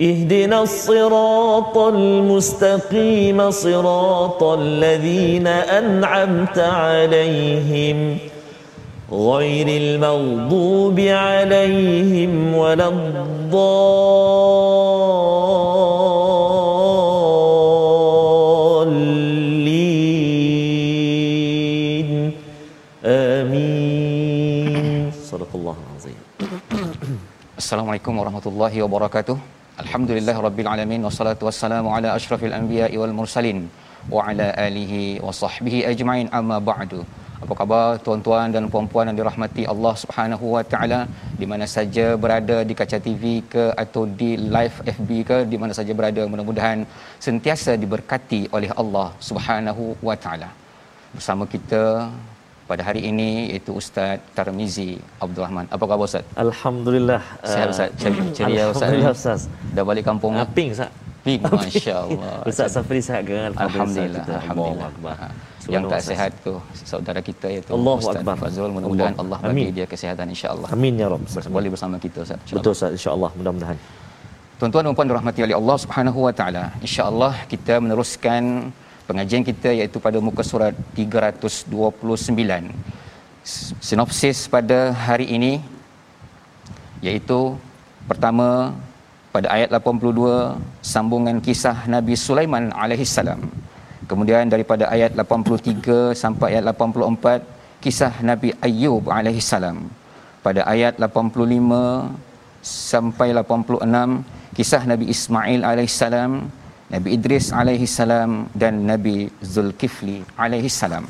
اهدنا الصراط المستقيم صراط الذين أنعمت عليهم غير المغضوب عليهم ولا الضالين. آمين. صدق الله العظيم. Assalamualaikum warahmatullahi wabarakatuh. Alhamdulillah rabbil alamin wassalatu wassalamu ala asyrafil anbiya'i wal mursalin wa ala alihi wa sahbihi ajma'in amma ba'du. Apa khabar tuan-tuan dan puan-puan yang dirahmati Allah Subhanahu wa taala di mana saja berada di kaca TV ke atau di live FB ke di mana saja berada mudah-mudahan sentiasa diberkati oleh Allah Subhanahu wa taala. Bersama kita pada hari ini iaitu Ustaz Tarmizi Abdul Rahman. Apa khabar Ustaz? Alhamdulillah. Sihat Ustaz? Ceria Ustaz? Alhamdulillah Ustaz. Dah balik kampung Uh, ah? pink Ustaz. Pink, Masya Allah. Ustaz Safri sihat ke? Alhamdulillah. Alhamdulillah. Allahu. Subhanallah, Yang tak sihat tu saudara kita iaitu Allahu Ustaz Akbar. Fazrul mudah-mudahan Allah. Allah bagi Amin. dia kesihatan insya-Allah. Amin ya Rabb. Boleh bersama kita Ustaz. insya-Allah. Betul Ustaz insya-Allah mudah-mudahan. Tuan-tuan dan puan dirahmati oleh Allah Subhanahu wa taala. Insya-Allah kita meneruskan pengajian kita iaitu pada muka surat 329. S- Sinopsis pada hari ini iaitu pertama pada ayat 82 sambungan kisah Nabi Sulaiman alaihi salam. Kemudian daripada ayat 83 sampai ayat 84 kisah Nabi Ayyub alaihi salam. Pada ayat 85 sampai 86 kisah Nabi Ismail alaihi salam, Nabi Idris alaihi salam dan Nabi Zulkifli alaihi salam.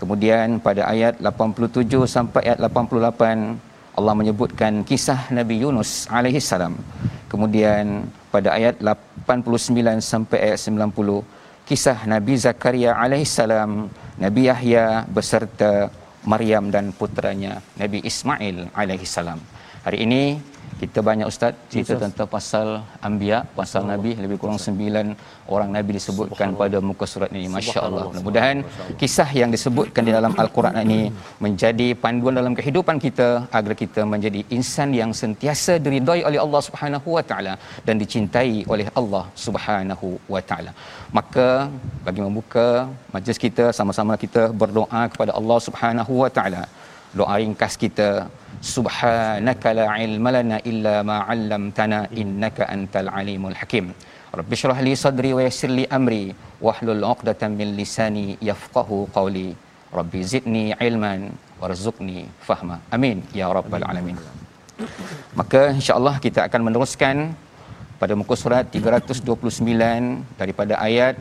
Kemudian pada ayat 87 sampai ayat 88 Allah menyebutkan kisah Nabi Yunus alaihi salam. Kemudian pada ayat 89 sampai ayat 90 kisah Nabi Zakaria alaihi salam, Nabi Yahya beserta Maryam dan putranya Nabi Ismail alaihi salam. Hari ini kita banyak ustaz cerita Ustaz. tentang pasal anbiya, pasal nabi lebih kurang sembilan orang nabi disebutkan pada muka surat ini. Masya-Allah. Mudah-mudahan kisah yang disebutkan di dalam al-Quran ini menjadi panduan dalam kehidupan kita agar kita menjadi insan yang sentiasa diridai oleh Allah Subhanahu wa taala dan dicintai oleh Allah Subhanahu wa taala. Maka bagi membuka majlis kita sama-sama kita berdoa kepada Allah Subhanahu wa taala. Doa ringkas kita subhanaka la ilma lana illa ma 'allamtana innaka antal alimul hakim. Rabbi shrah li sadri wa yassir li amri wahlul 'uqdatam min lisani yafqahu qawli. Rabbi zidni ilman warzuqni fahma. Amin ya rabbal alamin. Maka insya-Allah kita akan meneruskan pada muka surat 329 daripada ayat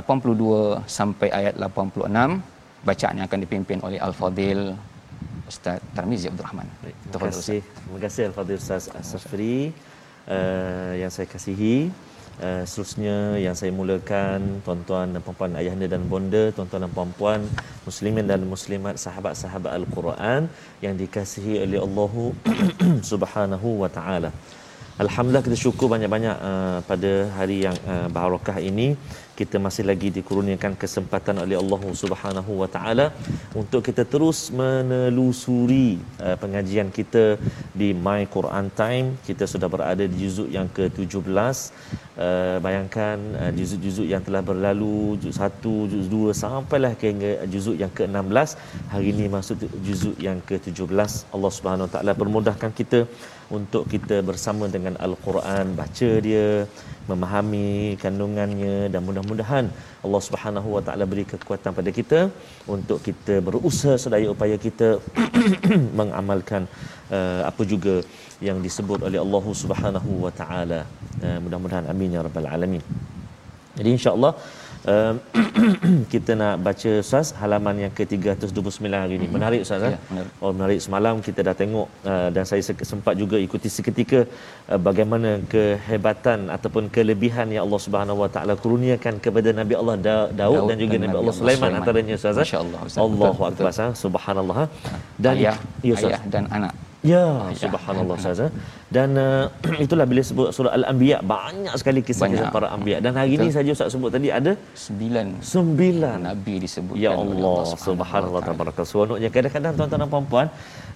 82 sampai ayat 86 bacaan yang akan dipimpin oleh Al-Fadil Ustaz Tarmizi Abdul Rahman. Baik, Terima Tafadhal, Ustaz. kasih. Terima kasih Al-Fadhil Ustaz Safri uh, yang saya kasihi. Uh, seterusnya yang saya mulakan tuan-tuan dan puan-puan ayahanda dan bonda, tuan-tuan dan puan-puan muslimin dan muslimat sahabat-sahabat Al-Quran yang dikasihi oleh Allah Subhanahu wa taala. Alhamdulillah kita syukur banyak-banyak uh, pada hari yang uh, barakah ini kita masih lagi dikurniakan kesempatan oleh Allah Subhanahu wa taala untuk kita terus menelusuri uh, pengajian kita di My Quran Time. Kita sudah berada di juzuk yang ke-17 uh, bayangkan uh, juzuk-juzuk yang telah berlalu juzuk 1 juzuk 2 sampailah ke juzuk yang ke-16 hari ini masuk juzuk yang ke-17 Allah Subhanahu taala permudahkan kita untuk kita bersama dengan Al-Quran baca dia memahami kandungannya dan mudah-mudahan Allah Subhanahu wa taala beri kekuatan pada kita untuk kita berusaha sedaya upaya kita mengamalkan uh, apa juga yang disebut oleh Allah Subhanahu wa taala. Uh, mudah-mudahan amin ya rabbal alamin. Jadi insya-Allah uh, kita nak baca Ustaz halaman yang ke-329 hari ini. Menarik Ustaz ya, menarik. Oh menarik. Semalam kita dah tengok uh, dan saya sempat juga ikuti seketika uh, bagaimana kehebatan ataupun kelebihan yang Allah Subhanahu Wa Taala kurniakan kepada Nabi Allah da- Daud, Daud dan juga Nabi, Nabi Allah Sulaiman antaranya Ustaz. Masya-Allah Ustaz. Allahu akbar Subhanallah. Dan ayah, ya, ayah dan anak Ya, ya subhanallah Ustaz. Ya. Dan uh, itulah bila sebut surah Al-Anbiya banyak sekali kisah-kisah para anbiya dan hari ini saja Ustaz sebut tadi ada sembilan sembilan nabi disebut. Ya Allah, Allah subhanallah tabaraka. Seronoknya kadang-kadang tuan-tuan dan puan-puan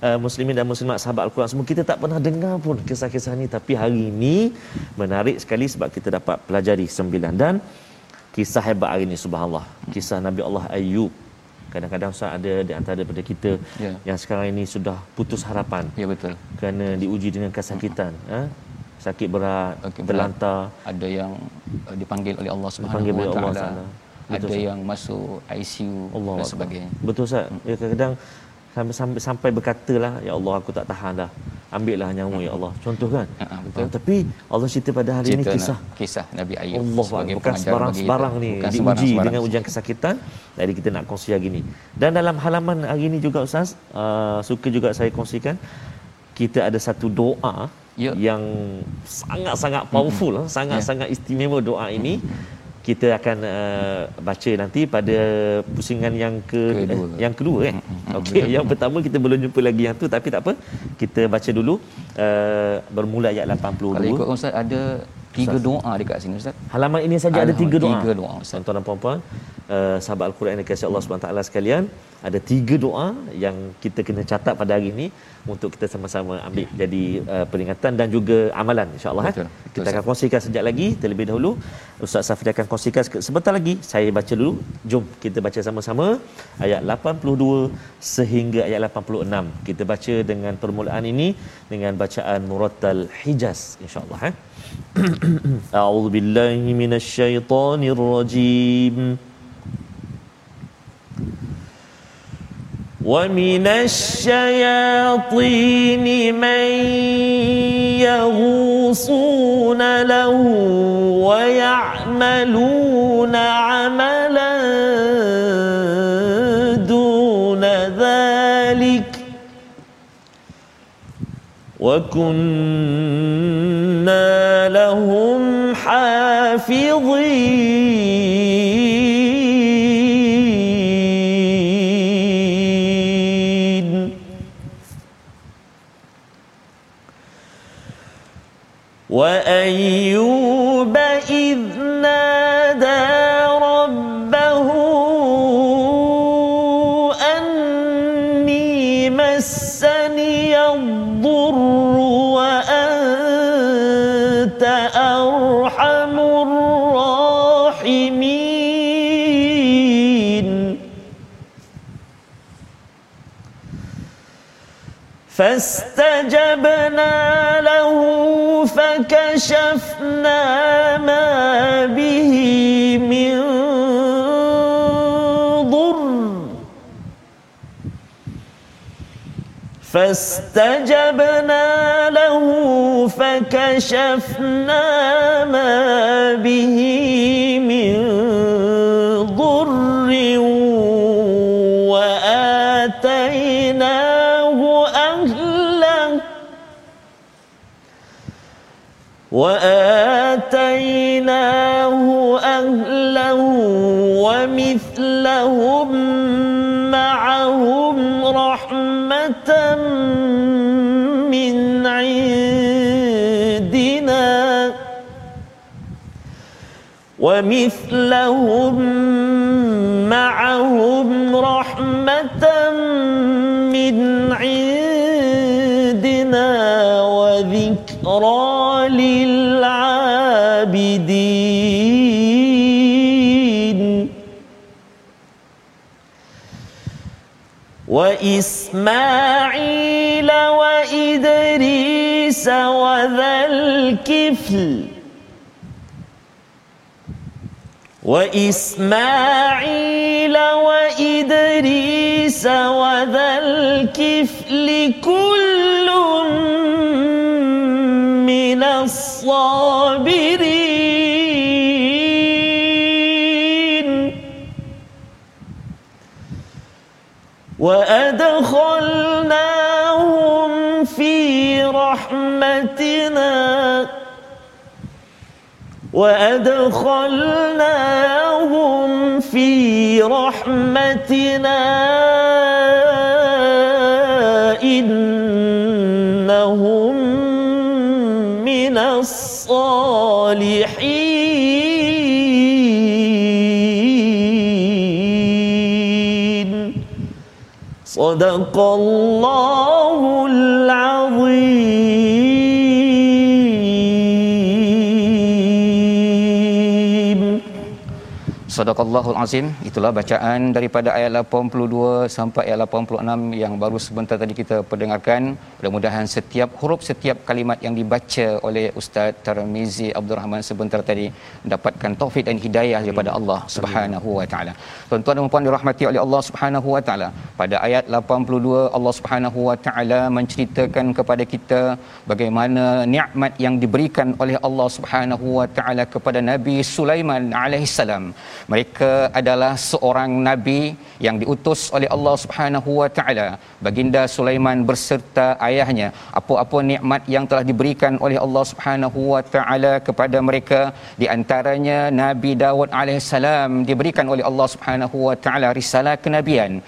uh, muslimin dan muslimat sahabat Al-Quran semua kita tak pernah dengar pun kisah-kisah ini tapi hari ini menarik sekali sebab kita dapat pelajari sembilan dan kisah hebat hari ini subhanallah. Kisah Nabi Allah Ayub kadang-kadang Ustaz ada di antara daripada kita ya. yang sekarang ini sudah putus harapan. Ya betul. Kerana diuji dengan kesakitan, ha? sakit berat, okay, terlantar. Ada yang uh, dipanggil oleh Allah Subhanahu Wa Taala. Ada yang masuk ICU Allah dan sebagainya. Betul Ustaz. Ya kadang-kadang sampai sampai, sampai berkatalah ya Allah aku tak tahan dah. Ambillah nyawa ya Allah. Contoh kan? Uh, betul. Uh, tapi Allah cerita pada hari cerita ini kisah kisah Nabi Ayub Allah bukan sebarang-sebarang ni bukan diuji sebarang-sebarang. dengan ujian kesakitan. Jadi kita nak kongsi hari ini. Dan dalam halaman hari ini juga ustaz uh, suka juga saya kongsikan kita ada satu doa ya. yang sangat-sangat powerful mm-hmm. sangat-sangat ya. istimewa doa ini. mm-hmm kita akan uh, baca nanti pada pusingan yang ke kedua. Eh, yang kedua kan. Okey, yang pertama kita belum jumpa lagi yang tu tapi tak apa. Kita baca dulu uh, bermula ayat 82. Kalau ikut Ustaz ada tiga Ustaz. doa dekat sini Ustaz. Halaman ini saja ada tiga doa. Tiga doa Ustaz. Tuan-tuan dan puan-puan, uh, sahabat Al-Quran yang dikasihi Allah Subhanahu taala sekalian, ada tiga doa yang kita kena catat pada hari ini untuk kita sama-sama ambil ya. jadi uh, peringatan dan juga amalan insya-Allah eh. Kita akan kongsikan sejak lagi terlebih dahulu Ustaz Safri akan kongsikan sebentar lagi saya baca dulu. Jom kita baca sama-sama ayat 82 sehingga ayat 86. Kita baca dengan permulaan ini dengan bacaan Murattal Hijaz insya-Allah eh. أعوذ بالله من الشيطان الرجيم. ومن الشياطين من يغوصون له ويعملون عملا وكنا لهم حافظين. وأيوب فاستجبنا فكشفنا ما به من ضر. فاستجبنا له فكشفنا ما به من وآتيناه أهله ومثلهم معهم رحمة من عندنا ومثلهم معهم رحمة من عندنا وإسماعيل وإدريس وذا الكفل وإسماعيل وإدريس وذا الكفل كل الصابرين. وأدخلناهم في رحمتنا. وأدخلناهم في رحمتنا. صدق الله Sadaqallahul Azim itulah bacaan daripada ayat 82 sampai ayat 86 yang baru sebentar tadi kita perdengarkan mudah-mudahan setiap huruf setiap kalimat yang dibaca oleh Ustaz Tarmizi Abdul Rahman sebentar tadi mendapatkan taufik dan hidayah daripada Allah Subhanahu wa taala. Tuan-tuan dan puan dirahmati oleh Allah Subhanahu wa taala. Pada ayat 82 Allah Subhanahu wa taala menceritakan kepada kita bagaimana nikmat yang diberikan oleh Allah Subhanahu wa taala kepada Nabi Sulaiman alaihissalam mereka adalah seorang nabi yang diutus oleh Allah Subhanahu wa taala. Baginda Sulaiman berserta ayahnya. Apa-apa nikmat yang telah diberikan oleh Allah Subhanahu wa taala kepada mereka di antaranya Nabi Dawud alaihissalam diberikan oleh Allah Subhanahu wa taala risalah kenabian.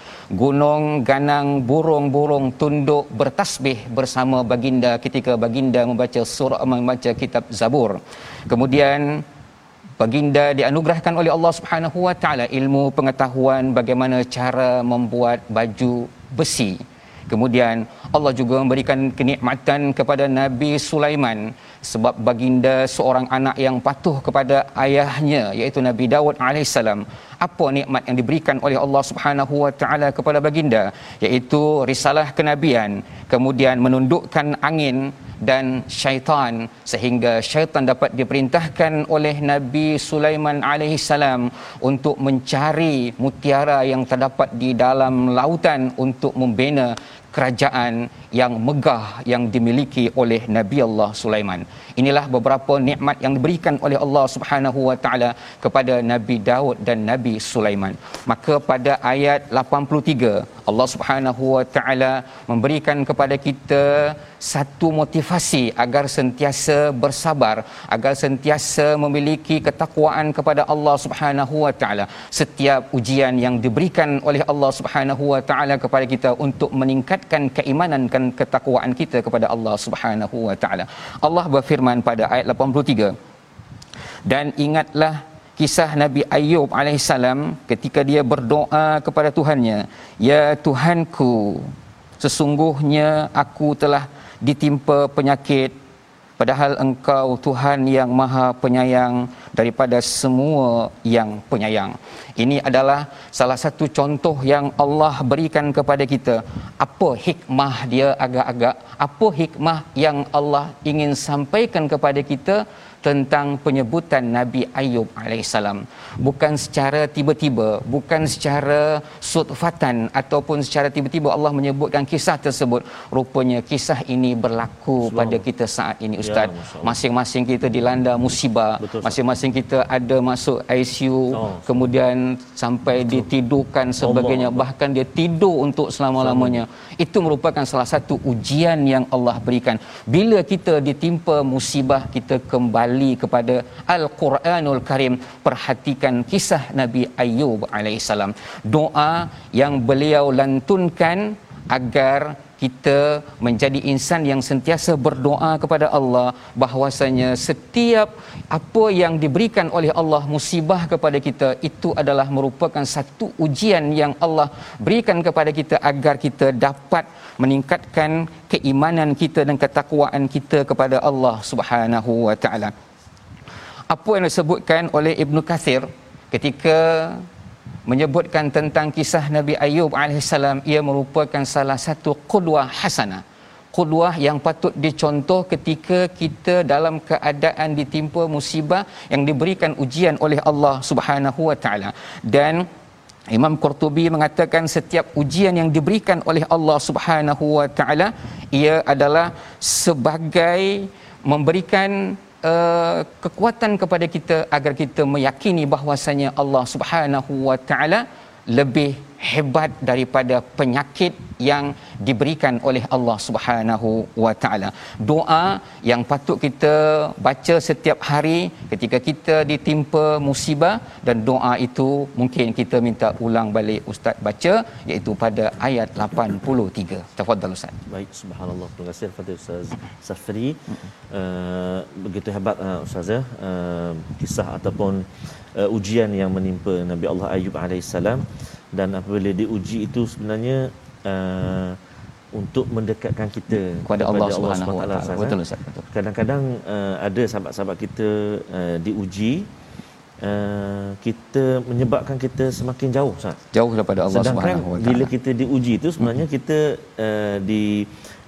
Gunung ganang burung-burung tunduk bertasbih bersama baginda ketika baginda membaca surah membaca kitab Zabur. Kemudian baginda dianugerahkan oleh Allah Subhanahu wa taala ilmu pengetahuan bagaimana cara membuat baju besi. Kemudian Allah juga memberikan kenikmatan kepada Nabi Sulaiman sebab baginda seorang anak yang patuh kepada ayahnya iaitu Nabi Dawud alaihissalam. Apa nikmat yang diberikan oleh Allah Subhanahu wa taala kepada baginda? Iaitu risalah kenabian kemudian menundukkan angin dan syaitan sehingga syaitan dapat diperintahkan oleh Nabi Sulaiman alaihissalam untuk mencari mutiara yang terdapat di dalam lautan untuk membina kerajaan yang megah yang dimiliki oleh Nabi Allah Sulaiman. Inilah beberapa nikmat yang diberikan oleh Allah Subhanahu wa taala kepada Nabi Daud dan Nabi Sulaiman. Maka pada ayat 83 Allah Subhanahu wa taala memberikan kepada kita satu motivasi agar sentiasa bersabar, agar sentiasa memiliki ketakwaan kepada Allah Subhanahu wa taala. Setiap ujian yang diberikan oleh Allah Subhanahu wa taala kepada kita untuk meningkatkan keimanan dan ketakwaan kita kepada Allah Subhanahu wa taala. Allah berfirman pada ayat 83 dan ingatlah kisah Nabi Ayub alaihissalam ketika dia berdoa kepada Tuhannya ya Tuhanku sesungguhnya aku telah ditimpa penyakit padahal engkau Tuhan yang maha penyayang daripada semua yang penyayang. Ini adalah salah satu contoh yang Allah berikan kepada kita. Apa hikmah dia agak-agak? Apa hikmah yang Allah ingin sampaikan kepada kita tentang penyebutan Nabi Ayub alaihissalam. Bukan secara tiba-tiba bukan secara sudfatan ataupun secara tiba-tiba Allah menyebutkan kisah tersebut. Rupanya kisah ini berlaku pada kita saat ini Ya, ustaz. Allah. masing-masing kita dilanda musibah Betul, masing-masing kita ada masuk ICU Oh. kemudian sampai ditidurkan sebagainya. Allah. bahkan dia tidur untuk selama-lamanya. Itu merupakan salah satu ujian yang Allah berikan. Bila kita ditimpa musibah kita kembali kepada Al-Quranul Karim perhatikan kisah Nabi Ayub alaihissalam doa yang beliau lantunkan agar kita menjadi insan yang sentiasa berdoa kepada Allah bahwasanya setiap apa yang diberikan oleh Allah musibah kepada kita itu adalah merupakan satu ujian yang Allah berikan kepada kita agar kita dapat meningkatkan keimanan kita dan ketakwaan kita kepada Allah Subhanahu wa taala. Apa yang disebutkan oleh Ibnu Kathir ketika menyebutkan tentang kisah Nabi Ayub alaihissalam ia merupakan salah satu qudwah hasanah qudwah yang patut dicontoh ketika kita dalam keadaan ditimpa musibah yang diberikan ujian oleh Allah Subhanahu wa taala dan Imam Qurtubi mengatakan setiap ujian yang diberikan oleh Allah Subhanahu wa taala ia adalah sebagai memberikan uh, kekuatan kepada kita agar kita meyakini bahwasanya Allah Subhanahu wa taala lebih hebat daripada penyakit yang diberikan oleh Allah Subhanahu wa taala. Doa yang patut kita baca setiap hari ketika kita ditimpa musibah dan doa itu mungkin kita minta ulang balik ustaz baca iaitu pada ayat 83. Tafadhal ustaz. Baik, subhanallah. Terima kasih kepada Ustaz Safri. Uh, begitu hebat uh, Ustaz. Uh, kisah ataupun uh, ujian yang menimpa Nabi Allah Ayub alaihissalam dan apabila diuji itu sebenarnya uh, untuk mendekatkan kita kepada Allah Subhanahu wa taala. Betul Ustaz. Kadang-kadang uh, ada sahabat-sahabat kita uh, diuji uh, kita menyebabkan kita semakin jauh Ustaz. Jauh daripada Allah Sedangkan Subhanahu wa taala. bila kita diuji itu sebenarnya hmm. kita uh, di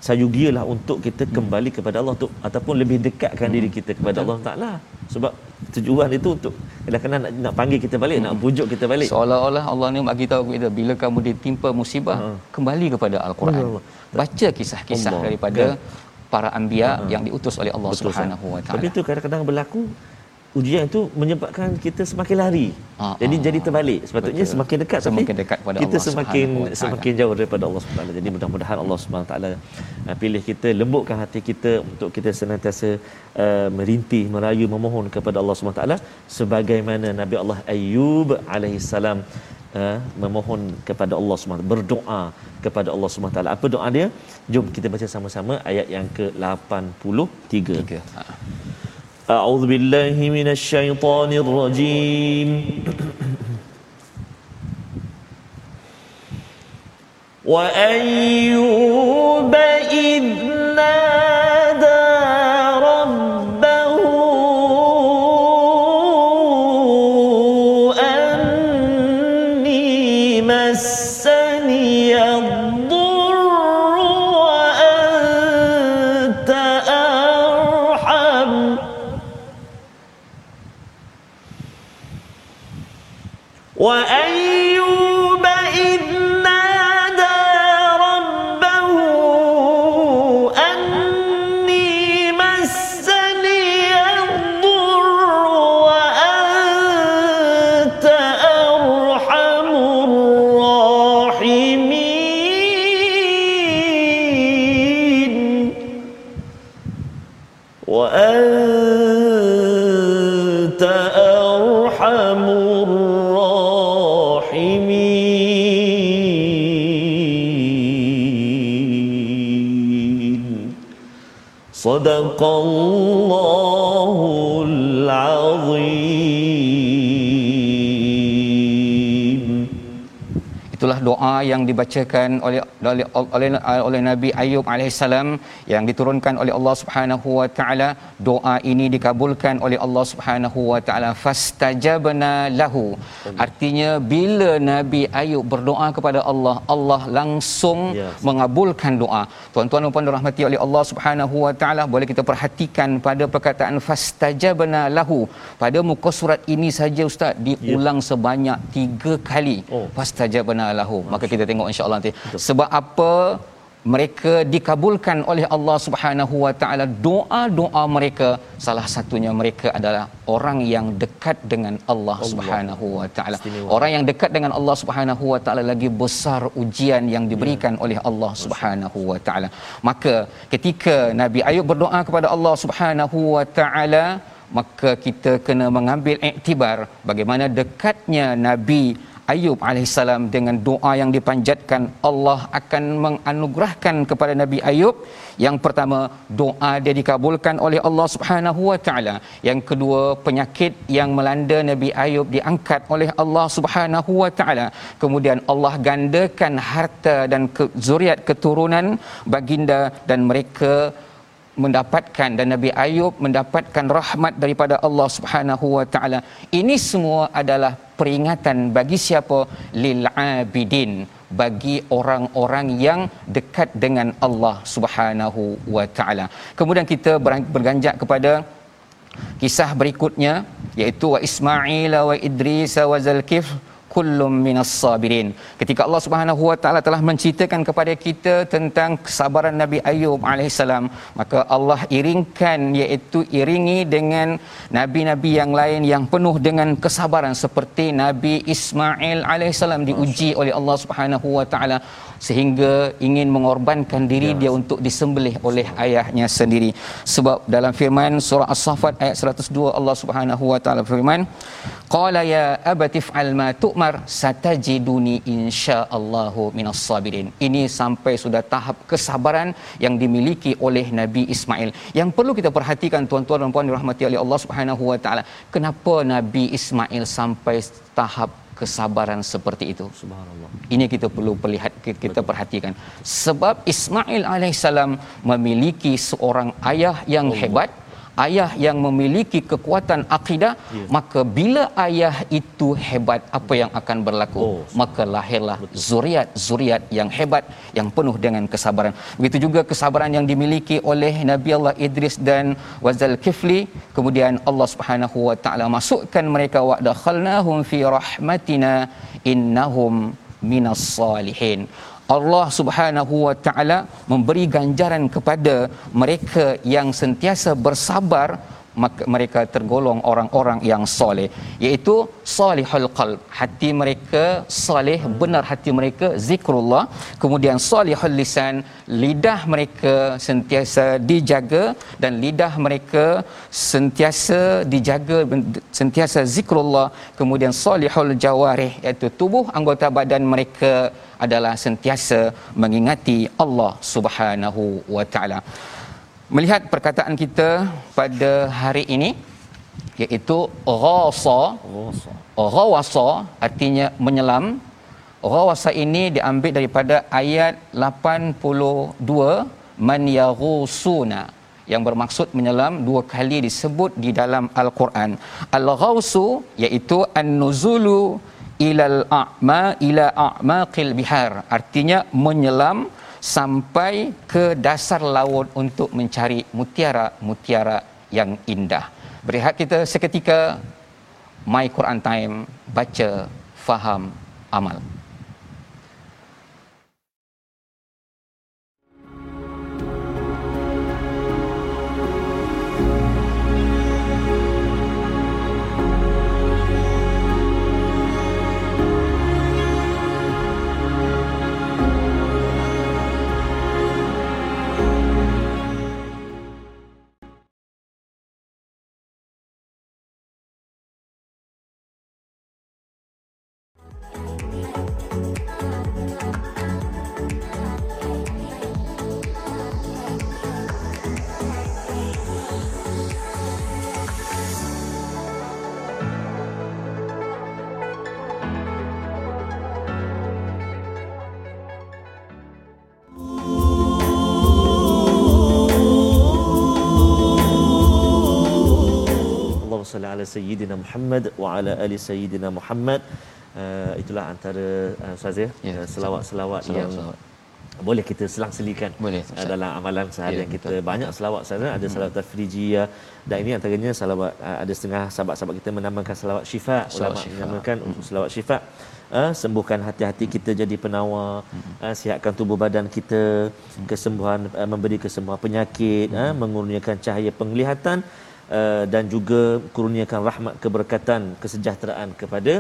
sayugialah untuk kita kembali kepada Allah untuk ataupun lebih dekatkan hmm. diri kita kepada Allah Taala sebab tujuan itu untuk kadang-kadang nak, nak panggil kita balik hmm. nak pujuk kita balik seolah-olah Allah ni bagi tahu kita bila kamu ditimpa musibah hmm. kembali kepada al-Quran Allah. baca kisah-kisah Allah. daripada kan? para anbiya hmm. yang diutus oleh Allah Betul, Subhanahu wa taala tapi itu kadang-kadang berlaku ujian itu menyebabkan kita semakin lari. Ah, jadi ah, jadi terbalik. Sepatutnya betul. semakin dekat semakin dekat kepada kita Allah semakin semakin jauh daripada Allah Subhanahu Jadi mudah-mudahan Allah Subhanahu taala uh, pilih kita lembutkan hati kita untuk kita senantiasa uh, merintih, merayu, memohon kepada Allah Subhanahu taala sebagaimana Nabi Allah Ayub alaihi salam uh, memohon kepada Allah Subhanahu berdoa kepada Allah Subhanahu taala. Apa doa dia? Jom kita baca sama-sama ayat yang ke-83. 3. أعوذ بالله من الشيطان الرجيم. وأيوب إذ نادى أرحم الراحمين صدق الله العظيم doa yang dibacakan oleh oleh oleh, oleh Nabi Ayub alaihissalam yang diturunkan oleh Allah Subhanahu wa taala doa ini dikabulkan oleh Allah Subhanahu wa taala fastajabna lahu artinya bila Nabi Ayub berdoa kepada Allah Allah langsung yes. mengabulkan doa tuan-tuan dan puan dirahmati oleh Allah Subhanahu wa taala boleh kita perhatikan pada perkataan fastajabna lahu pada muka surat ini saja ustaz diulang yeah. sebanyak tiga kali oh. fastajabna lahu maka kita tengok insya-Allah nanti. Betul. sebab apa mereka dikabulkan oleh Allah Subhanahu wa taala doa-doa mereka salah satunya mereka adalah orang yang dekat dengan Allah, Allah. Subhanahu wa taala. Orang yang dekat dengan Allah Subhanahu wa taala lagi besar ujian yang diberikan ya. oleh Allah Subhanahu wa taala. Maka ketika Nabi Ayub berdoa kepada Allah Subhanahu wa taala maka kita kena mengambil iktibar bagaimana dekatnya Nabi Ayub alaihissalam dengan doa yang dipanjatkan Allah akan menganugerahkan kepada Nabi Ayub. Yang pertama doa dia dikabulkan oleh Allah Subhanahu wa taala. Yang kedua penyakit yang melanda Nabi Ayub diangkat oleh Allah Subhanahu wa taala. Kemudian Allah gandakan harta dan zuriat keturunan baginda dan mereka mendapatkan dan Nabi Ayub mendapatkan rahmat daripada Allah Subhanahu wa taala. Ini semua adalah peringatan bagi siapa lil abidin bagi orang-orang yang dekat dengan Allah Subhanahu wa taala. Kemudian kita berganjak kepada kisah berikutnya iaitu wa Ismail wa Idris wa Zalkif kullum minas sabirin. Ketika Allah Subhanahu wa taala telah menceritakan kepada kita tentang kesabaran Nabi Ayub alaihissalam maka Allah iringkan iaitu iringi dengan nabi-nabi yang lain yang penuh dengan kesabaran seperti Nabi Ismail alaihissalam diuji oleh Allah Subhanahu wa taala sehingga ingin mengorbankan diri ya. dia untuk disembelih oleh ayahnya sendiri. Sebab dalam firman surah as-saffat ayat 102 Allah Subhanahu wa taala firman qala ya abati fa'al ma tu'mar satajiduni insyaallahu minas sabirin. Ini sampai sudah tahap kesabaran yang dimiliki oleh Nabi Ismail. Yang perlu kita perhatikan tuan-tuan dan puan dirahmati oleh Allah Subhanahu wa taala kenapa Nabi Ismail sampai tahap kesabaran seperti itu. Subhanallah. Ini kita perlu perlihat kita perhatikan. Sebab Ismail alaihissalam memiliki seorang ayah yang Allah. hebat ayah yang memiliki kekuatan akidah ya. maka bila ayah itu hebat apa yang akan berlaku? Oh. maka lahirlah zuriat-zuriat yang hebat yang penuh dengan kesabaran. Begitu juga kesabaran yang dimiliki oleh Nabi Allah Idris dan Wazal Kifli kemudian Allah Subhanahu wa taala masukkan mereka wa dakhalnahum fi rahmatina innahum minas salihin Allah Subhanahu wa taala memberi ganjaran kepada mereka yang sentiasa bersabar mereka tergolong orang-orang yang soleh iaitu salihul qalb hati mereka soleh benar hati mereka zikrullah. Kemudian salihul lisan lidah mereka sentiasa dijaga dan lidah mereka sentiasa dijaga sentiasa zikrullah. Kemudian salihul jawarih iaitu tubuh anggota badan mereka adalah sentiasa mengingati Allah Subhanahu wa taala melihat perkataan kita pada hari ini iaitu ghasa. Ghawasa artinya menyelam. Ghawasa ini diambil daripada ayat 82 man yaghusuna yang bermaksud menyelam dua kali disebut di dalam al-Quran. Al-ghausu iaitu an-nuzulu ilal a'ma ila a'maqil bihar. Artinya menyelam sampai ke dasar laut untuk mencari mutiara-mutiara yang indah. Berehat kita seketika My Quran Time baca faham amal. Ala sayyidina Muhammad wa ala ali sayyidina Muhammad. Uh, itulah antara uh, ustaz ya, ya uh, selawat-selawat yang selawat. boleh kita selang-selikan boleh, uh, dalam amalan seharian ya, kita. Betul. Banyak selawat sana, ada hmm. selawat tafrijiyah dan ini antaranya selawat uh, ada setengah sahabat-sahabat kita menamakan selawat syifa, ulama menamakan hmm. untuk selawat syifa. Uh, sembuhkan hati-hati kita jadi penawar hmm. uh, sihatkan tubuh badan kita hmm. kesembuhan uh, memberi kesembuhan penyakit hmm. uh, mengurniakan cahaya penglihatan uh, dan juga kurniakan rahmat keberkatan kesejahteraan kepada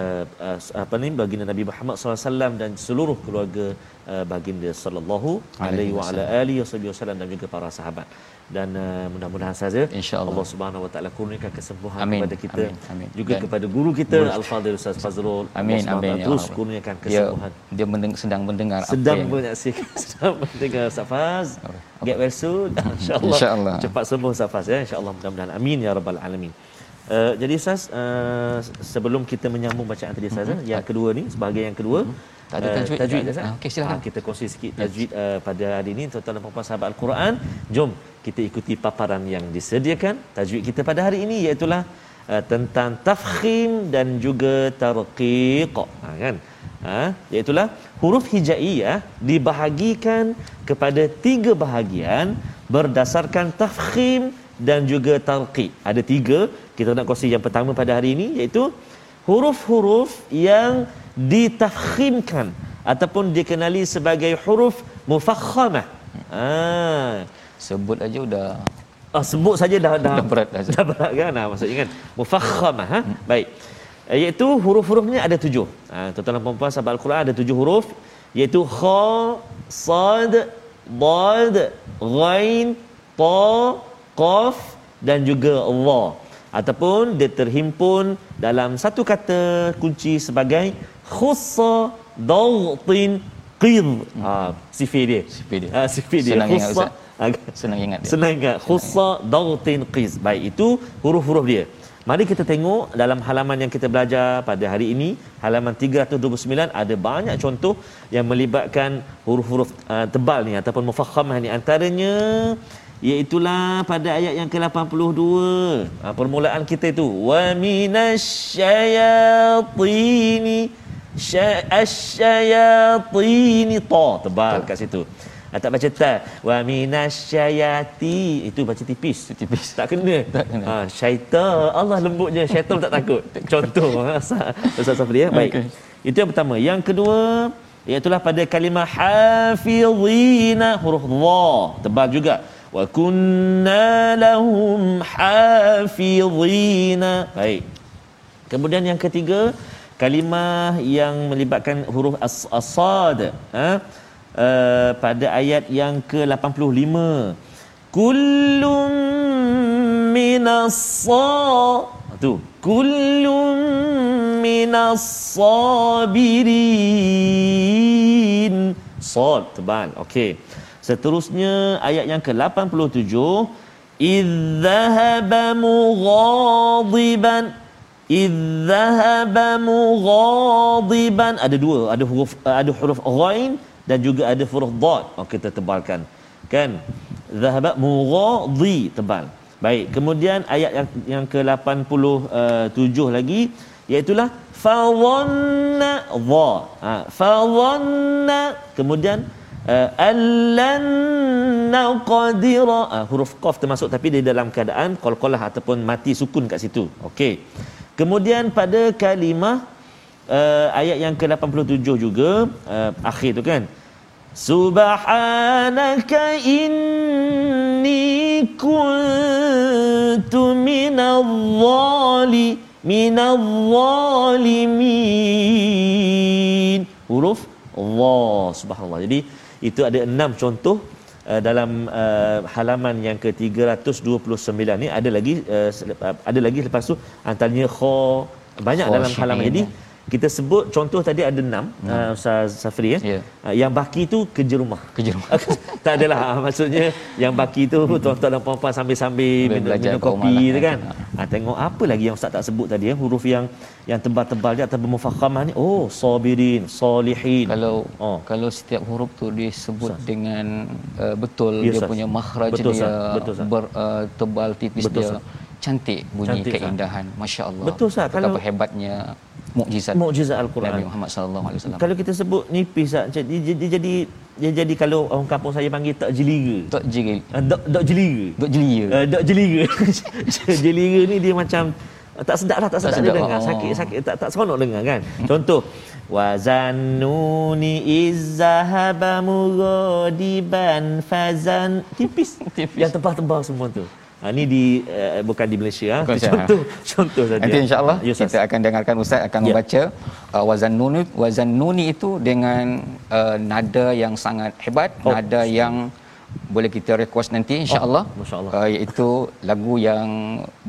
uh, uh, apa ni baginda Nabi Muhammad SAW dan seluruh keluarga uh, baginda sallallahu alaihi wa ala alihi wasallam dan juga para sahabat dan uh, mudah-mudahan saja Allah Subhanahu wa taala kurniakan kesembuhan amin. kepada kita amin. Amin. juga dan kepada guru kita Al-Fadhil Ustaz Fazrul. Amin amin ya terus kurniakan kesembuhan. dia, dia mendeng- sedang mendengar sedang menyaksikan sedang mendengar Ustaz Faz. Get well soon. Insyaallah. Insya cepat sembuh Ustaz Faz ya. Insyaallah mudah-mudahan. Amin ya rabbal alamin. Uh, jadi Ustaz uh, sebelum kita menyambung bacaan tadi Ustaz mm-hmm. yang kedua ni sebagai yang kedua mm-hmm tak ada tajwid. Uh, tajwid ada. Okey silakan. Uh, kita kongsi sikit tajwid uh, pada hari ini tuan-tuan dan puan-puan sahabat Al-Quran. Jom kita ikuti paparan yang disediakan. Tajwid kita pada hari ini iaitu uh, tentang tafkhim dan juga tarqiq. Ha kan? Ha, iaitu huruf hijaiyah dibahagikan kepada tiga bahagian berdasarkan tafkhim dan juga tarqiq. Ada tiga kita nak kongsi yang pertama pada hari ini iaitu huruf-huruf yang ditafkhimkan ataupun dikenali sebagai huruf mufakhamah. Ah, Sebut aja udah. Oh, sebut saja dah dah, Dah berat dah. dah berat kan? Nah, maksudnya kan? Mufakhamah ha? Baik. Eh, iaitu huruf-hurufnya ada tujuh. Ha, tuan-tuan dan puan-puan sahabat al-Quran ada tujuh huruf. Iaitu kha sad dad ghain ta qaf dan juga dha ataupun dia terhimpun dalam satu kata kunci sebagai khussa dawtin qid ha sifir dia Sifir dia. ha, sifir dia Senang ingat, Khussa- Ustaz. Agak- senang ingat dia. Senang ingat. Khussa dautin qiz. Baik, itu huruf-huruf dia. Mari kita tengok dalam halaman yang kita belajar pada hari ini, halaman 329 ada banyak contoh yang melibatkan huruf-huruf uh, tebal ni ataupun mufakhamah ni antaranya iaitulah pada ayat yang ke-82. Ha, permulaan kita itu wa minasyayatini syasyayatini ta tebal kat situ. Ah, tak baca ta. Wa minasyayati itu baca tipis. Tipis. tak kena. Tak kena. ha syaitan. Allah lembutnya. Syaitan tak takut. Contoh. Ha, Ustaz Safri ya? Baik. Okey. itu yang pertama. Yang kedua iaitulah pada kalimah hafizina huruf dha. Tebal juga. Wa kunna lahum hafizina. Baik. Kemudian yang ketiga, kalimah yang melibatkan huruf as- asad ha? uh, pada ayat yang ke-85. Kullum minas tu. Kullum minas sabirin. Sad tebal. Okey. Seterusnya ayat yang ke-87 idzahaba mughadiban idzahaba mughadiban ada dua. Ada huruf ada huruf ghain dan juga ada huruf dad. Oh, kita tebalkan. Kan? zahaba mughadi tebal. Baik. Kemudian ayat yang yang ke-87 lagi iaitu fadhanna dha ha, fadhanna kemudian uh, allan naqdira uh, huruf qaf termasuk tapi dia dalam keadaan qalqalah ataupun mati sukun kat situ. Okey kemudian pada kalimah uh, ayat yang ke-87 juga uh, akhir tu kan? Subhanaka inni kuntu minadh dhali minadh zalimin huruf Allah subhanallah. Jadi itu ada enam contoh uh, dalam uh, halaman yang ke-329 ni ada lagi uh, ada lagi lepas tu antaranya kha banyak dalam Khashi'in, halaman jadi ya. Kita sebut contoh tadi ada enam uh, Ustaz Safri ya. Ya. Uh, yang baki tu kerja rumah. Kerja rumah. tak adalah ah, maksudnya yang baki tu tuan-tuan dan puan-puan sambil-sambil Sambil minum, minum kopi lah tu kan. kan. Ha, tengok apa lagi yang Ustaz tak sebut tadi ya huruf yang yang tebal-tebal dia atau mufakhamah ni. Oh, sabirin, salihin. kalau oh. kalau setiap huruf tu disebut Ustaz. dengan uh, betul Ya, dia punya makhraj Betul, dia. Betul, ber, uh, tebal tipis Betul, dia Ustaz. cantik bunyi Cantik, keindahan masya-Allah Betul, Ustaz. betapa Kalau- hebatnya mukjizat Mukjizat Nabi Al-Quran. Muhammad sallallahu alaihi wasallam Kalau kita sebut nipis Ustaz, dia, dia, dia jadi dia jadi kalau orang kampung saya panggil tak jelira. tak Ah, Dok dok jelira. dok jelia Uh, dok jelira. jelira ni dia macam tak sedap lah, tak sedap, sedap. dia dengar. Oh. Sakit sakit tak tak seronok dengar kan. Contoh wazannuni izzahaba mughadiban fazan tipis. Tipis. Yang tebal-tebal semua tu. Ha, ni di uh, bukan di Malaysia ha. Bukan Contoh contoh saja. Nanti insya-Allah Ya, Ustaz. kita akan dengarkan ustaz akan Ya. membaca uh, wazan nuni wazan nuni itu dengan uh, nada yang sangat hebat, Oh. nada yang boleh kita request nanti insya-Allah. Oh, Allah. Uh, iaitu lagu yang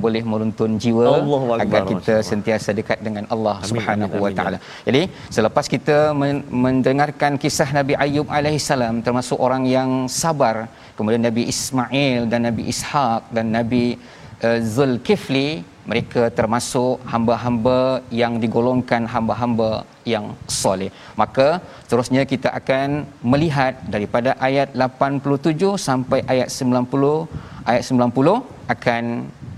boleh meruntun jiwa Allahu Akbar, agar kita Allah. sentiasa dekat dengan Allah Amin, Subhanahu amin, wa amin. taala. Jadi selepas kita men- mendengarkan kisah Nabi Ayub alaihissalam termasuk orang yang sabar, kemudian Nabi Ismail dan Nabi Ishaq dan Nabi uh, Zulkifli mereka termasuk hamba-hamba yang digolongkan hamba-hamba yang soleh. Maka terusnya kita akan melihat daripada ayat 87 sampai ayat 90 ayat 90 akan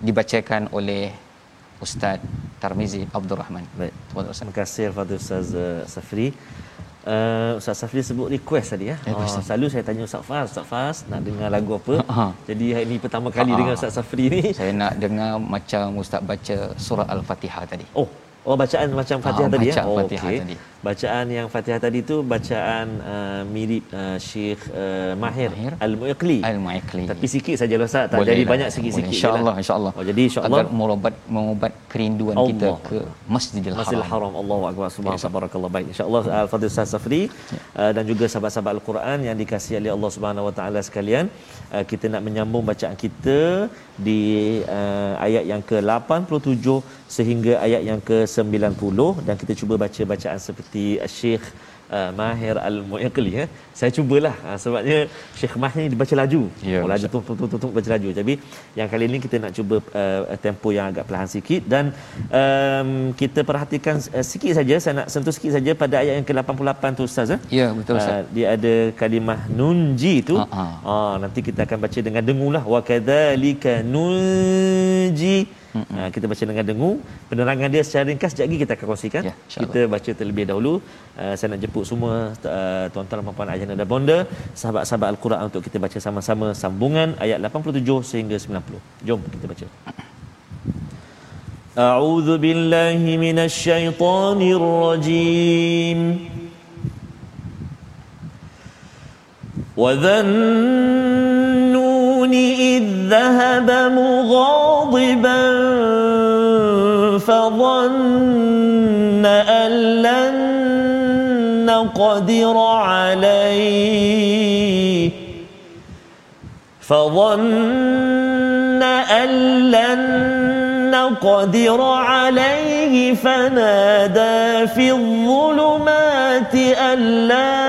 dibacakan oleh Ustaz Tarmizi Abdul Rahman. Baik. Terima kasih kepada Ustaz uh, Safri. Uh, Ustaz Safri sebut request tadi ya. Oh, selalu saya tanya Ustaz Faz, Ustaz Faz nak dengar lagu apa? Ha. Jadi hari ini pertama kali Ha. dengar Ustaz Safri ni. Saya nak dengar macam Ustaz baca surah Al-Fatihah tadi. Oh, Oh bacaan macam Fatihah Ah, tadi ya. bacaan Oh, Fatihah okey. tadi. Bacaan yang Fatihah tadi tu bacaan uh, mirip uh, Syekh uh, Mahir, Mahir. Al-Muiqli. Al-Muiqli. Tapi sikit saja lah Ustaz. Tak jadi lah. banyak sikit-sikit. Je lah. InsyaAllah, insyaAllah. Oh jadi insya-Allah Agar mengobat, mengobat kerinduan Allah. kita ke Masjidil Haram. Masjidil Haram. Allahu akbar. Subhanallah. Ya. Barakallahu baik. Insya-Allah Al-Fadhil Ustaz Safri uh, dan juga sahabat-sahabat Al-Quran yang dikasihi oleh Allah Subhanahu Wa Taala sekalian, uh, kita nak menyambung bacaan kita di uh, ayat yang ke-87 sehingga ayat yang ke-90 dan kita cuba baca bacaan seperti Syekh Uh, Mahir Al-Muiqli ya. Saya cubalah uh, sebabnya Syekh Mahir ni dibaca laju. Ya, oh, laju tu tu tu tu baca laju. Tapi yang kali ini kita nak cuba uh, tempo yang agak perlahan sikit dan um, kita perhatikan uh, sikit saja saya nak sentuh sikit saja pada ayat yang ke-88 tu ustaz eh. Ya, betul, Ustaz. Uh, dia ada kalimah nunji tu. Ha, ha. Ah nanti kita akan baca dengan dengulah wa kadzalika nunji. Ha, kita baca dengan dengu penerangan dia secara ringkas sekejap lagi kita akan kongsikan Ya, insya-Allah. kita baca terlebih dahulu uh, saya nak jemput semua uh, tuan-tuan dan puan-puan ayah dan bonda sahabat-sahabat al-Quran untuk kita baca sama-sama sambungan ayat 87 sehingga 90 jom kita baca أعوذ بالله من الشيطان الرجيم وذا النون إذ ذهب مغاضبا فظن أن لن نقدر عليه. فظن أن لن نقدر عليه. فنادى في الظلمات أن لا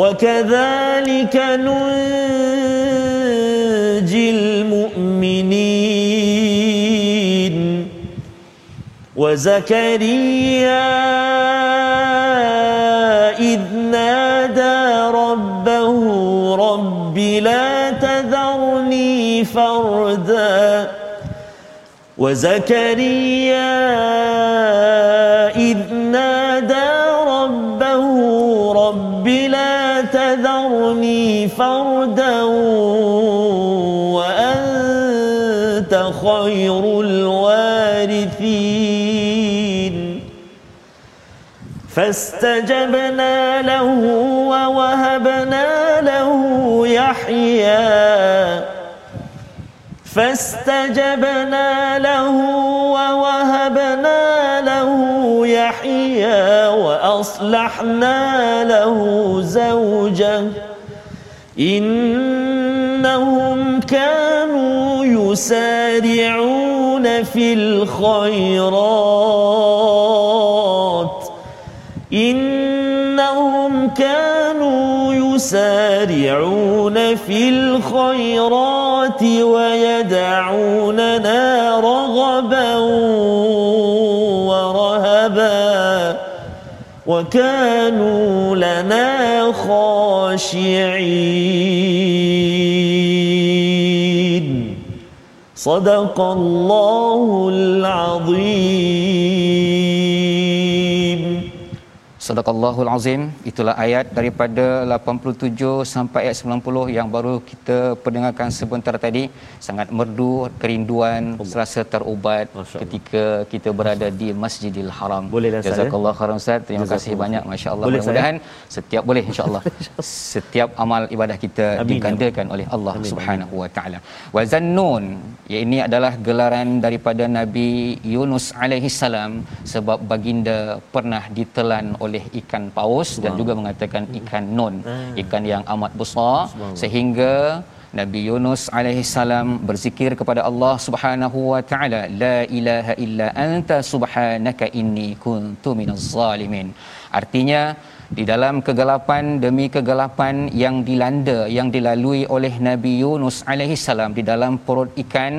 وكذلك ننجي المؤمنين. وزكريا إذ نادى ربه رب لا تذرني فردا. وزكريا فردا وأنت خير الوارثين. فاستجبنا له ووهبنا له يحيى. فاستجبنا له ووهبنا له يحيى. وأصلحنا له زوجه. إنهم كانوا يسارعون في الخيرات. إنهم كانوا يسارعون في الخيرات ويدعوننا رغبا وكانوا لنا خاشعين. صدق الله العظيم. Sadaqallahul Azim. Itulah ayat daripada 87 sampai ayat 90 yang baru kita pendengarkan sebentar tadi. Sangat merdu kerinduan serasa terubat Masya ketika kita berada di Masjidil Haram. Bolehlah, Ustaz, ya? jazakallahu khairan ustaz. Terima kasih banyak masya-Allah. Ustaz, mudah-mudahan setiap boleh insya-Allah. Setiap amal ibadah kita Amin, ya digandakan oleh Allah Amin, Subhanahu wa taala. Wa zannun ya ini adalah gelaran daripada Nabi Yunus alaihi salam sebab baginda pernah ditelan oleh ikan paus dan juga mengatakan ikan nun Ah. ikan yang amat besar. Sehingga Nabi Yunus alaihi salam berzikir kepada Allah Subhanahu wa taala la ilaha illa anta subhanaka inni kuntu minaz zalimin. Artinya di dalam kegelapan demi kegelapan yang dilanda yang dilalui oleh Nabi Yunus alaihi salam di dalam perut ikan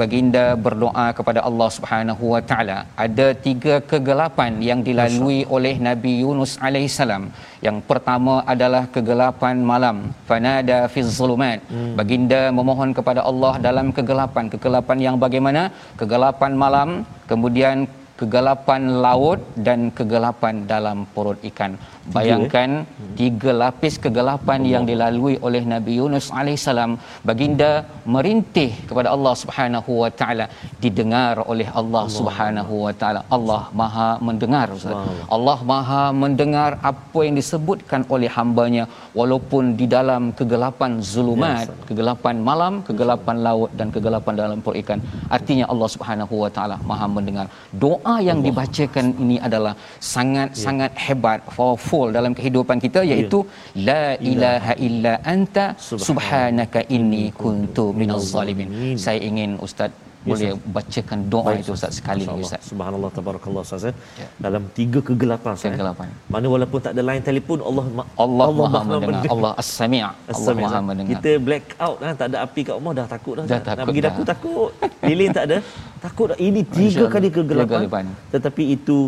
baginda berdoa kepada Allah Subhanahu wa taala. Ada tiga kegelapan yang dilalui oleh Nabi Yunus alaihi salam. Yang pertama adalah kegelapan malam. Fanada fi zulumat. Hmm. baginda memohon kepada Allah dalam kegelapan. Kegelapan yang bagaimana? Kegelapan malam kemudian kegelapan laut dan kegelapan dalam perut ikan Bayangkan tiga lapis kegelapan Allah. yang dilalui oleh Nabi Yunus alaihissalam baginda merintih kepada Allah Subhanahu wa taala didengar oleh Allah, Allah Subhanahu wa taala. Allah Maha mendengar Ustaz. Allah. Allah Maha mendengar apa yang disebutkan oleh hambanya walaupun di dalam kegelapan zulumat, yes. kegelapan malam, kegelapan laut dan kegelapan dalam perut ikan. Artinya Allah Subhanahu wa taala Maha mendengar. Doa yang Allah. dibacakan ini adalah sangat-sangat yeah. hebat, powerful powerful dalam kehidupan kita ya. iaitu yeah. la ilaha illa anta subhanaka inni kuntu minaz zalimin. Saya ingin ustaz boleh yes, bacakan doa Baik, itu Ustaz sekali lagi Ustaz. Subhanallah tabarakallah Ustaz. Ya. ya. Dalam tiga kegelapan Ustaz. Kegelapan. Mana walaupun tak ada line telefon Allah Allah, Allah Maha mendengar. Allah As-Sami'. Allah Maha mendengar. Kita black out kan tak ada api kat rumah dah takut dah. Dah takut Nak pergi dah. takut takut. Lilin tak ada. Takut dah. Ini tiga kali kegelapan. Tetapi itu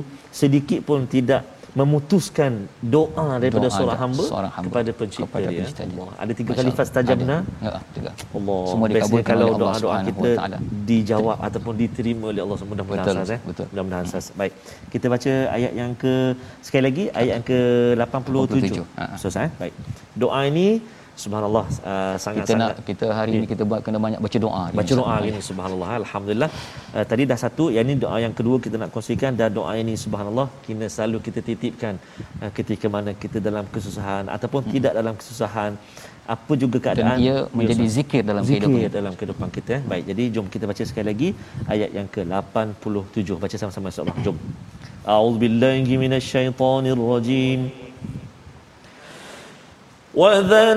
sedikit pun tidak memutuskan doa daripada doa seorang hamba, hamba kepada pencipta kepada dia. Allah. Ada tiga kali fastajabna. Ya, tiga. Allah. Semua dikabulkan kalau doa-doa kita dijawab ataupun diterima oleh Allah mudah-mudahan betul, eh. Betul. Mudah-mudahan sas. Baik. Kita baca ayat yang ke sekali lagi ayat yang ke 87. 87. Ha. Selesai. Baik. Doa ini subhanallah uh, sangat kita sangat nak kita hari ini kita buat kena banyak baca doa baca doa hari ini subhanallah alhamdulillah. Uh, tadi dah satu yang ini doa yang kedua kita nak kongsikan. Dan doa ini subhanallah kena selalu kita titipkan uh, ketika mana kita dalam kesusahan ataupun hmm. tidak dalam kesusahan. Apa juga keadaan? dan ia menjadi zikir dalam zikir kehidupan dalam kehidupan kita eh. baik jadi jom kita baca sekali lagi ayat yang ke-87. Baca sama-sama insyaallah jom. A'udzubillahi minasyaitonirrajim وذا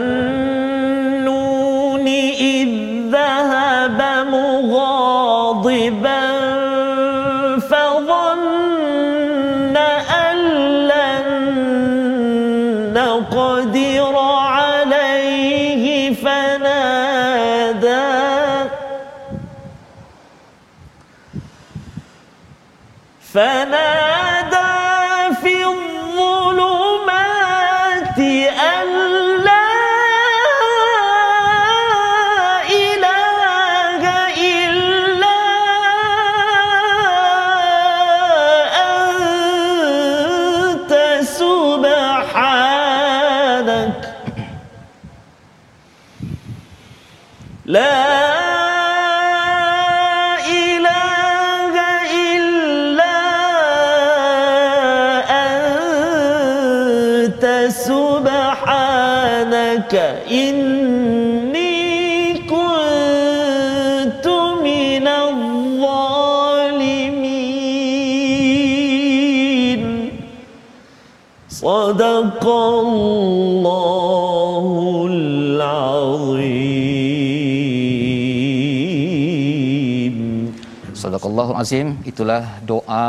Sadaqallahul Azim itulah doa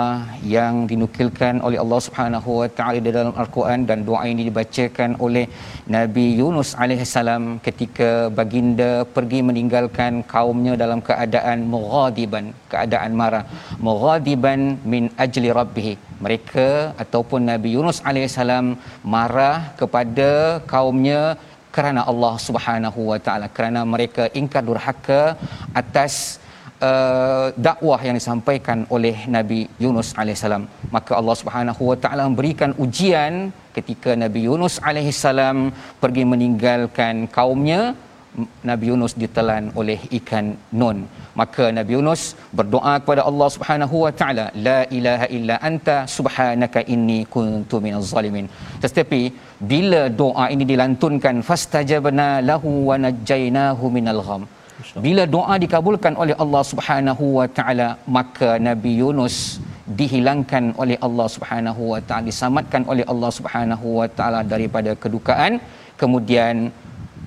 yang dinukilkan oleh Allah Subhanahu Wa Taala di dalam Al-Quran dan doa ini dibacakan oleh Nabi Yunus alaihissalam ketika baginda pergi meninggalkan kaumnya dalam keadaan mughadiban keadaan marah. Mughadiban min ajli rabbih mereka ataupun Nabi Yunus alaihissalam marah kepada kaumnya kerana Allah Subhanahu Wa Taala kerana mereka ingkar durhaka atas uh, dakwah yang disampaikan oleh Nabi Yunus alaihissalam. Maka Allah Subhanahu wa taala memberikan ujian ketika Nabi Yunus alaihissalam pergi meninggalkan kaumnya Nabi Yunus ditelan oleh ikan nun maka Nabi Yunus berdoa kepada Allah Subhanahu wa taala la ilaha illa anta subhanaka inni kuntu minaz zalimin. Tetapi bila doa ini dilantunkan fastajabna lahu wa najjaynahu minal gham bila doa dikabulkan oleh Allah Subhanahu wa taala maka Nabi Yunus dihilangkan oleh Allah Subhanahu wa taala diselamatkan oleh Allah Subhanahu wa taala daripada kedukaan. Kemudian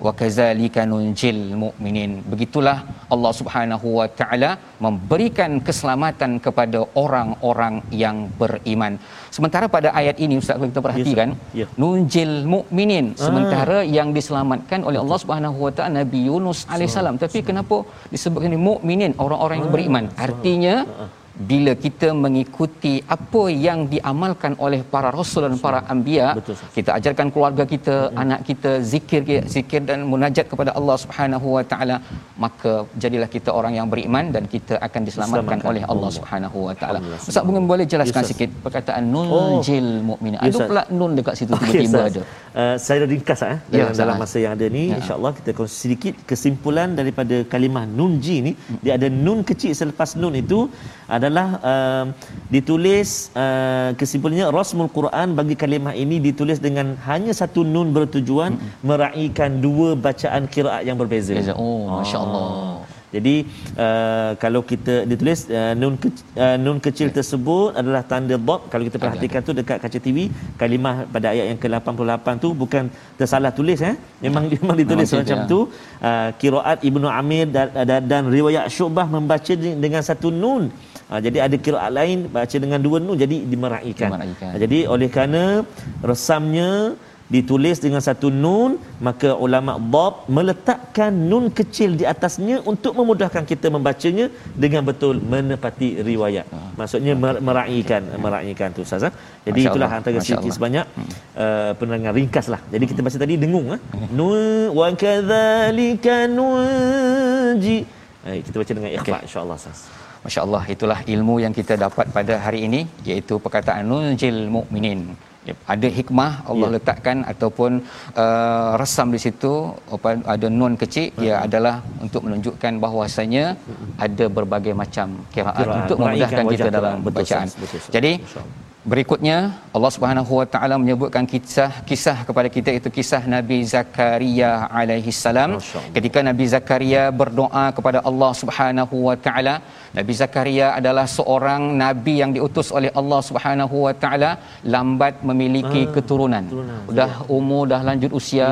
wa kadzalika nunjil mu'minin. Begitulah Allah Subhanahu wa taala memberikan keselamatan kepada orang-orang yang beriman. Sementara pada ayat ini ustaz kalau kita perhatikan yes, yeah. nunjil mu'minin. Ah. sementara ah. yang diselamatkan oleh Allah Subhanahu wa taala Nabi Yunus alaihissalam. Tapi kenapa disebutkan mukminin orang-orang yang beriman? Artinya ah bila kita mengikuti apa yang diamalkan oleh para rasul dan para anbiya kita ajarkan keluarga kita hmm. anak kita zikir zikir dan munajat kepada Allah Subhanahu wa taala maka jadilah kita orang yang beriman dan kita akan diselamatkan Selamatkan oleh Allah, Subhanahu wa taala. Ustaz mungkin boleh jelaskan yes, sikit perkataan nunjil oh. mukmin ada pula nun dekat situ tiba-tiba okay, ada. Uh, saya ringkas eh dalam, ya, dalam masa yang ada ni. Ya. insyaallah kita akan sedikit kesimpulan daripada kalimah nunji ni. Hmm. dia ada nun kecil selepas nun itu adalah uh, ditulis uh, kesimpulannya rasmul Quran bagi kalimah ini ditulis dengan hanya satu nun bertujuan mm-hmm. meraihkan dua bacaan qiraat yang berbeza. Oh, masya-Allah. Ah. Jadi uh, kalau kita ditulis uh, nun ke, uh, nun kecil okay. tersebut adalah tanda dot kalau kita perhatikan okay. tu dekat kaca TV kalimah pada ayat yang ke-88 tu bukan tersalah tulis eh memang ya. memang ditulis memang macam ya. tu uh, qiraat Ibnu Amir dan, dan, dan riwayat Syu'bah membaca dengan satu nun Ha, jadi ada kiraat lain baca dengan dua nun jadi dimeraikan. Ha, jadi oleh kerana resamnya ditulis dengan satu nun maka ulama bab meletakkan nun kecil di atasnya untuk memudahkan kita membacanya dengan betul menepati riwayat ha. maksudnya meraikan meraikan tu ustaz ha. jadi Masya itulah Allah. antara sikit sebanyak hmm. uh, penerangan ringkaslah jadi kita baca tadi dengung ha? Hmm. nun wa kadzalika nunji Hai, kita baca dengan ikhlas okay. insyaallah ustaz Masya Allah itulah ilmu yang kita dapat pada hari ini iaitu perkataan nunjil mukminin. Ada hikmah Allah ya. letakkan ataupun uh, resam di situ ada nun kecil ia ya, adalah untuk menunjukkan bahawasanya ada berbagai macam kiraat untuk memudahkan kita dalam betul, bacaan. Betul, betul, Jadi Berikutnya Allah Subhanahu Wa Taala menyebutkan kisah kisah kepada kita itu kisah Nabi Zakaria alaihi salam ketika Nabi Zakaria berdoa kepada Allah Subhanahu Wa Taala Nabi Zakaria adalah seorang nabi yang diutus oleh Allah Subhanahu Wa Taala lambat memiliki ah, keturunan. keturunan. Dah ya. umur dah lanjut usia, ya.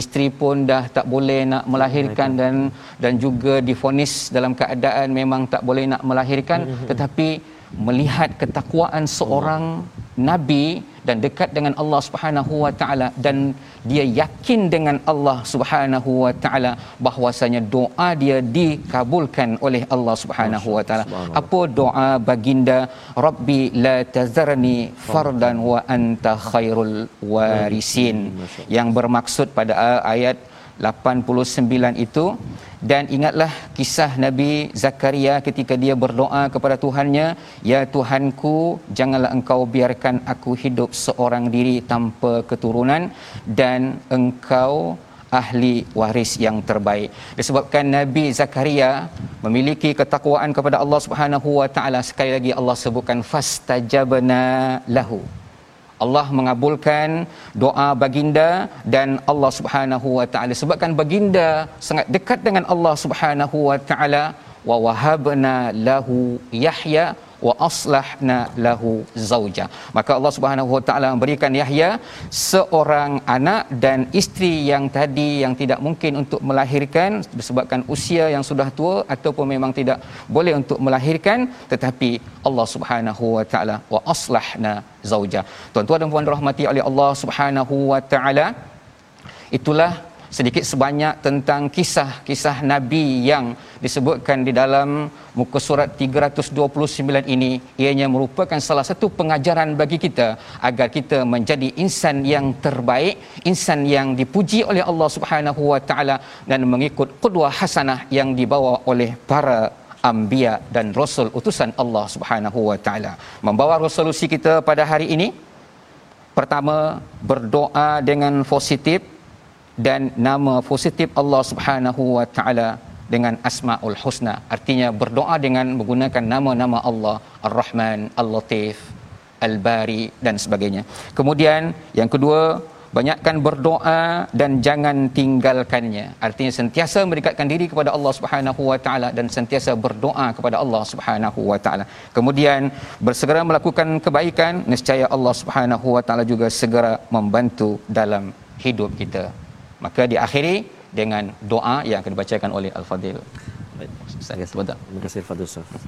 isteri pun dah tak boleh nak melahirkan dan dan juga difonis dalam keadaan memang tak boleh nak melahirkan hmm, hmm, hmm. tetapi melihat ketakwaan seorang nabi dan dekat dengan Allah Subhanahu wa taala dan dia yakin dengan Allah Subhanahu wa taala bahwasanya doa dia dikabulkan oleh Allah Subhanahu wa taala. Apa doa baginda? Rabbi la tazarni fardan wa anta khairul warisin. Yang bermaksud pada ayat 89 itu. Dan ingatlah kisah Nabi Zakaria ketika dia berdoa kepada Tuhannya ya Tuhanku janganlah engkau biarkan aku hidup seorang diri tanpa keturunan dan engkau ahli waris yang terbaik. Disebabkan Nabi Zakaria memiliki ketakwaan kepada Allah Subhanahu wa taala. Sekali lagi Allah sebutkan fastajabna lahu Allah mengabulkan doa baginda dan Allah Subhanahu wa taala. Sebabkan baginda sangat dekat dengan Allah Subhanahu wa taala wa wahabna lahu Yahya wa aslahna lahu zauja maka Allah Subhanahu wa taala memberikan Yahya seorang anak dan isteri yang tadi yang tidak mungkin untuk melahirkan disebabkan usia yang sudah tua ataupun memang tidak boleh untuk melahirkan. Tetapi Allah Subhanahu wa taala wa aslahna zauja tuan-tuan dan puan rahmati oleh Allah Subhanahu wa taala itulah sedikit sebanyak tentang kisah-kisah nabi yang disebutkan di dalam muka surat 329 ini. Ianya merupakan salah satu pengajaran bagi kita agar kita menjadi insan yang terbaik insan yang dipuji oleh Allah Subhanahu wa taala dan mengikut qudwah hasanah yang dibawa oleh para anbiya dan rasul utusan Allah Subhanahu wa taala. Membawa resolusi kita pada hari ini. Pertama berdoa dengan positif dan nama positif Allah Subhanahu wa taala dengan asmaul husna. Artinya berdoa dengan menggunakan nama-nama Allah Ar-Rahman Al-Latif Al-Bari dan sebagainya. Kemudian yang kedua banyakkan berdoa dan jangan tinggalkannya. Artinya sentiasa mendekatkan diri kepada Allah Subhanahu wa taala dan sentiasa berdoa kepada Allah Subhanahu wa taala. Kemudian bersegera melakukan kebaikan nescaya Allah Subhanahu wa taala juga segera membantu dalam hidup kita maka diakhiri dengan doa yang akan dibacakan oleh Al-Fadil. Baik. Ustaz. Terima kasih Fadil Ustaz.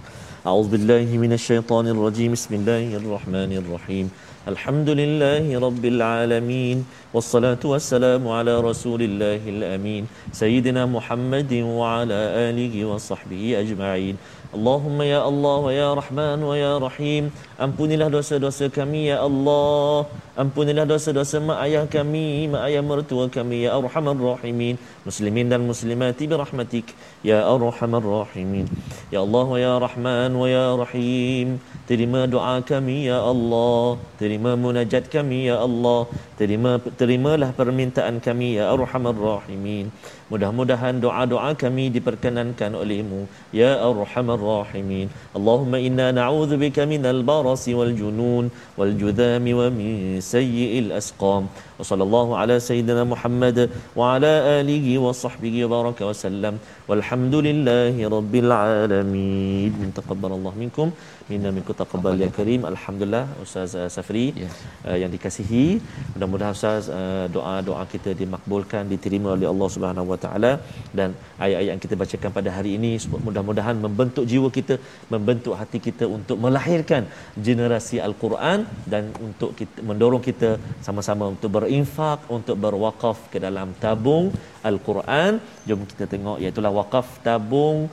A'udzu billahi minasyaitonir rajim. Bismillahirrahmanirrahim. Alhamdulillahi rabbil alamin. Wassalatu wassalamu ala rasulillahil amin. Sayyidina Muhammadin wa ala alihi wa sahbihi ajma'in. Allahumma ya Allah wa ya Rahman wa ya Rahim Ampunilah dosa-dosa kami ya Allah. Ampunilah dosa-dosa mak ayah kami Mak ayah mertua kami ya Arhamar Rahimin. Muslimin dan muslimati birahmatik Ya Arhamar Rahimin. Ya Allah wa ya Rahman wa ya Rahim. Terima doa kami ya Allah. Terima munajat kami ya Allah. Terima Terimalah permintaan kami ya Arhamar Rahimin. Mudah-mudahan doa-doa kami diperkenankan olehmu Ya Arhamar Rahimin. Allahumma inna na'udhu bika minal barasi wal junun Wal judhami wa min sayyi'il asqam Wa sallallahu ala sayyidina Muhammad Wa ala alihi wa sahbihi wa baraka wa sallam. Walhamdulillahi rabbil alamin. Taqabbal Allah minkum. Minna minkum taqabbal ya karim. Alhamdulillah Ustaz uh, Safri Ya. uh, Yang dikasihi. Mudah-mudahan Ustaz uh, doa-doa kita dimakbulkan Diterima oleh Allah Subhanahu Wa Taala. Dan ayat-ayat yang kita bacakan pada hari ini Mudah-mudahan membentuk jiwa kita Membentuk hati kita untuk melahirkan Generasi Al-Quran Dan untuk kita, mendorong kita sama-sama untuk berinfak Untuk berwakaf ke dalam tabung Al-Quran. Jom kita tengok Iaitulah wakaf tabung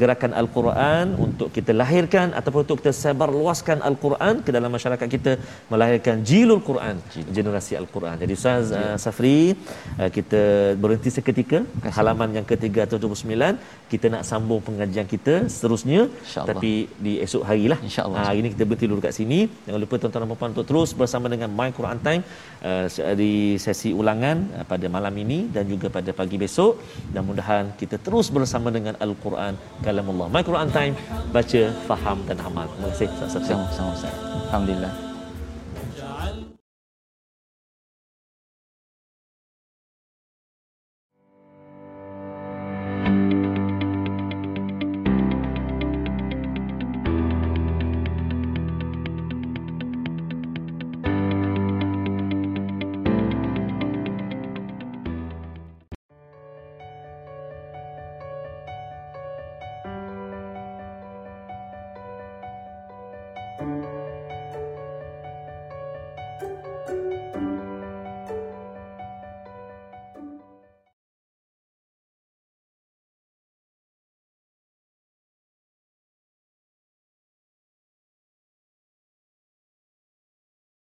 gerakan Al-Quran untuk kita lahirkan ataupun untuk kita sebar luaskan Al-Quran ke dalam masyarakat kita melahirkan jilul Quran generasi Al-Quran. Jadi Ustaz uh, Safri uh, kita berhenti seketika halaman yang ke-379 kita nak sambung pengajian kita seterusnya. Tapi di esok hari lah. InsyaAllah. Ha, hari ini kita berhenti dulu kat sini. Jangan lupa tuan-tuan dan puan untuk terus bersama dengan My Quran Time uh, di sesi ulangan uh, pada malam ini dan juga pada pagi besok. Dan mudahan kita terus bersama dengan Al-Quran kalamullah My Quran Time baca faham dan amal terima kasih Ustaz Sama-sama Ustaz. Alhamdulillah.